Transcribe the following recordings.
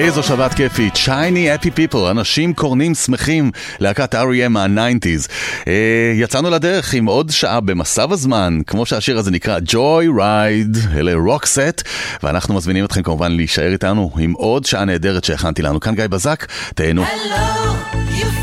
איזו שבת כיפית, שייני אפי פיפל, אנשים קורנים שמחים, להקת R.E.M. מה-90's. אה, יצאנו לדרך עם עוד שעה במסב הזמן, כמו שהשיר הזה נקרא Joy Ride, אלה רוק סט, ואנחנו מזמינים אתכם כמובן להישאר איתנו עם עוד שעה נהדרת שהכנתי לנו. כאן גיא בזק, תהנו. Hello,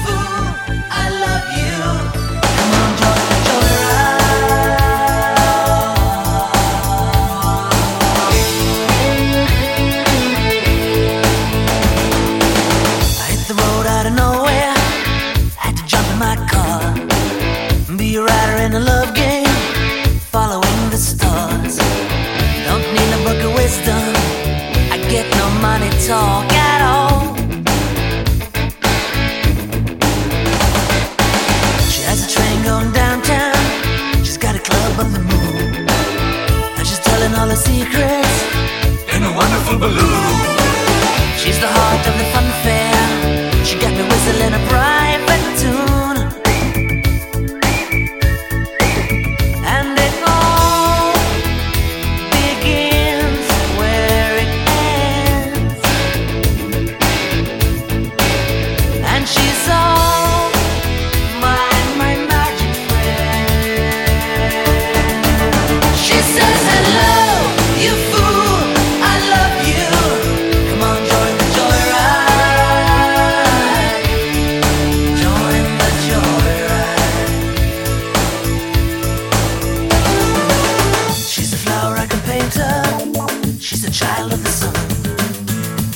child of the sun.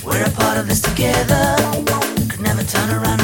We're a part of this together. Could never turn around.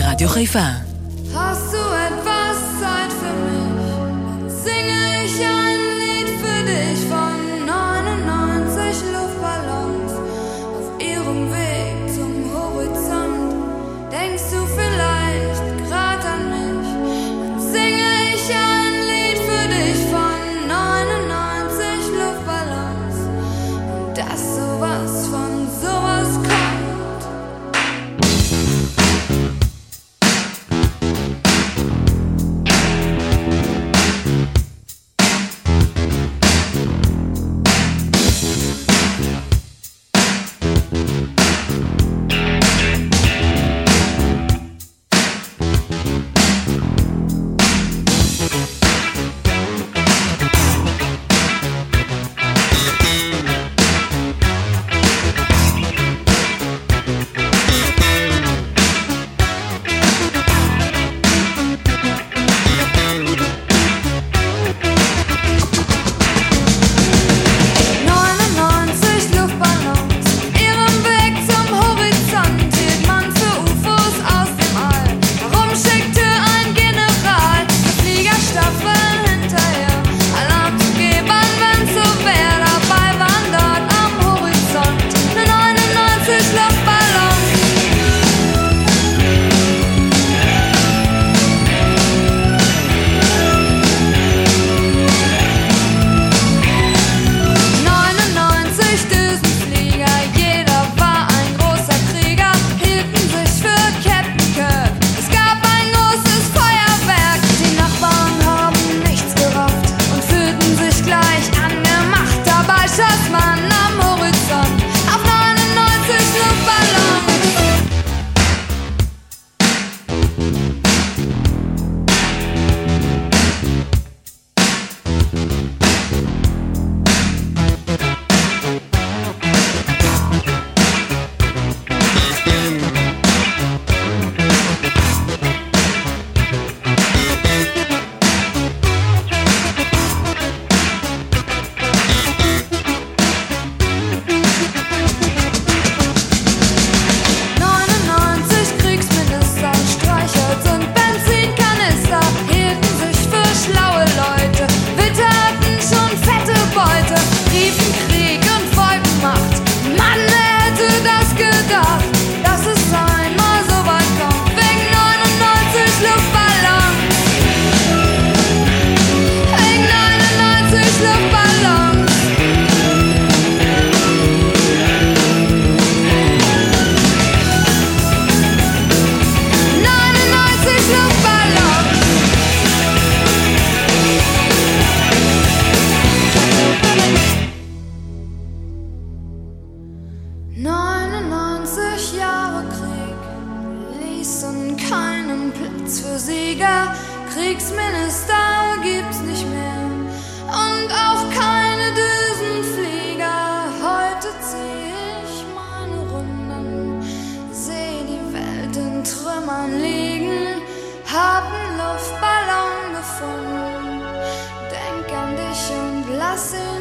Radio i Platz für Sieger, Kriegsminister gibt's nicht mehr und auch keine Düsenflieger. Heute zieh ich meine Runden, seh die Welt in Trümmern liegen, hab einen Luftballon gefunden, denk an dich und lass ihn.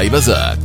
I Ibiza.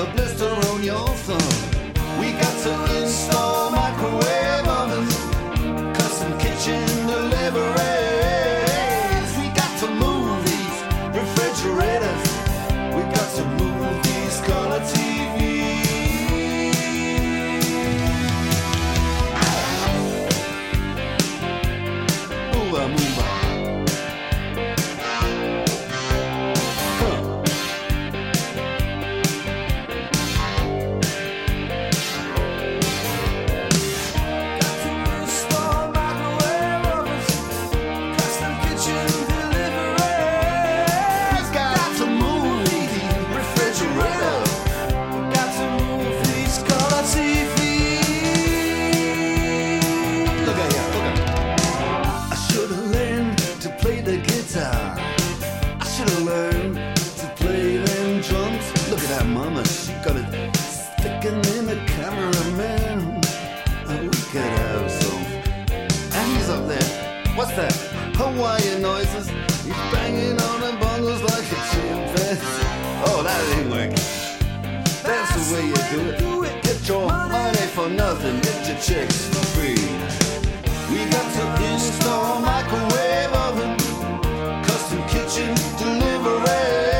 a blister on your thumb. for nothing, get your chicks for free. We got to install microwave oven, custom kitchen delivery.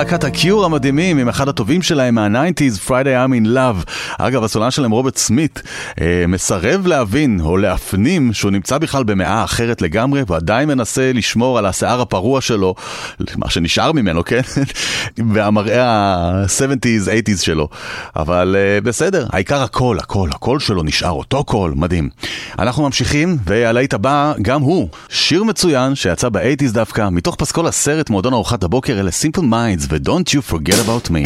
להקת ה Cure המדהימים עם אחד הטובים שלהם מה-90's, Friday I'm in Love. אגב, הסולן שלהם רוברט סמית אה, מסרב להבין או להפנים שהוא נמצא בכלל במאה אחרת לגמרי ועדיין מנסה לשמור על השיער הפרוע שלו, מה שנשאר ממנו, כן? והמראה ה-70's, 80's שלו. אבל אה, בסדר, העיקר הכל, הכל, הכל שלו נשאר אותו קול, מדהים. אנחנו ממשיכים, והלהיט הבא גם הוא, שיר מצוין שיצא ב-80's דווקא, מתוך פסקול הסרט מועדון ארוחת הבוקר אלה Simple Minds but don't you forget about me.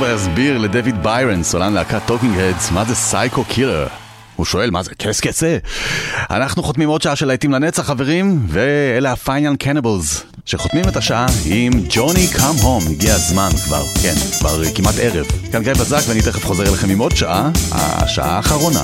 כבר יסביר לדויד ביירן, סולן להקת Talking Heads, מה זה Psycho Killer. הוא שואל, מה זה Qu'est-ce que c'est? אנחנו חותמים עוד שעה של להיטים לנצח, חברים, ואלה ה Fine Young Cannibals, שחותמים את השעה עם Johnny Come Home. הגיע הזמן כבר, כן, כבר כמעט ערב. כאן גיא בזק, ואני תכף חוזר אליכם עם עוד שעה, השעה האחרונה.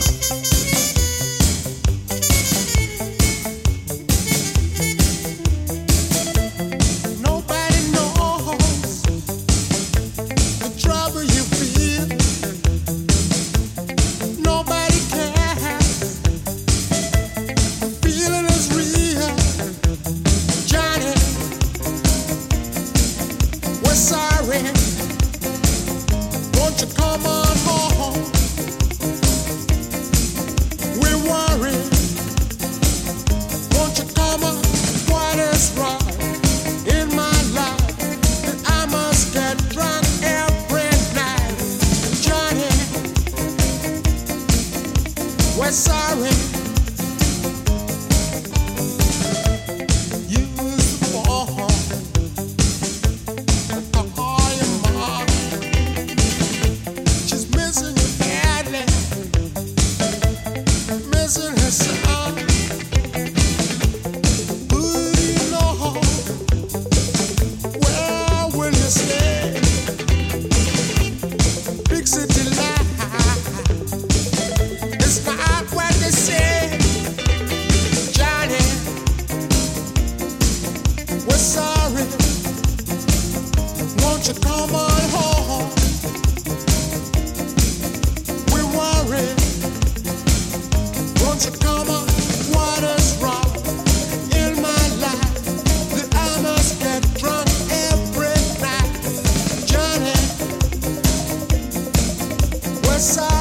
dançar.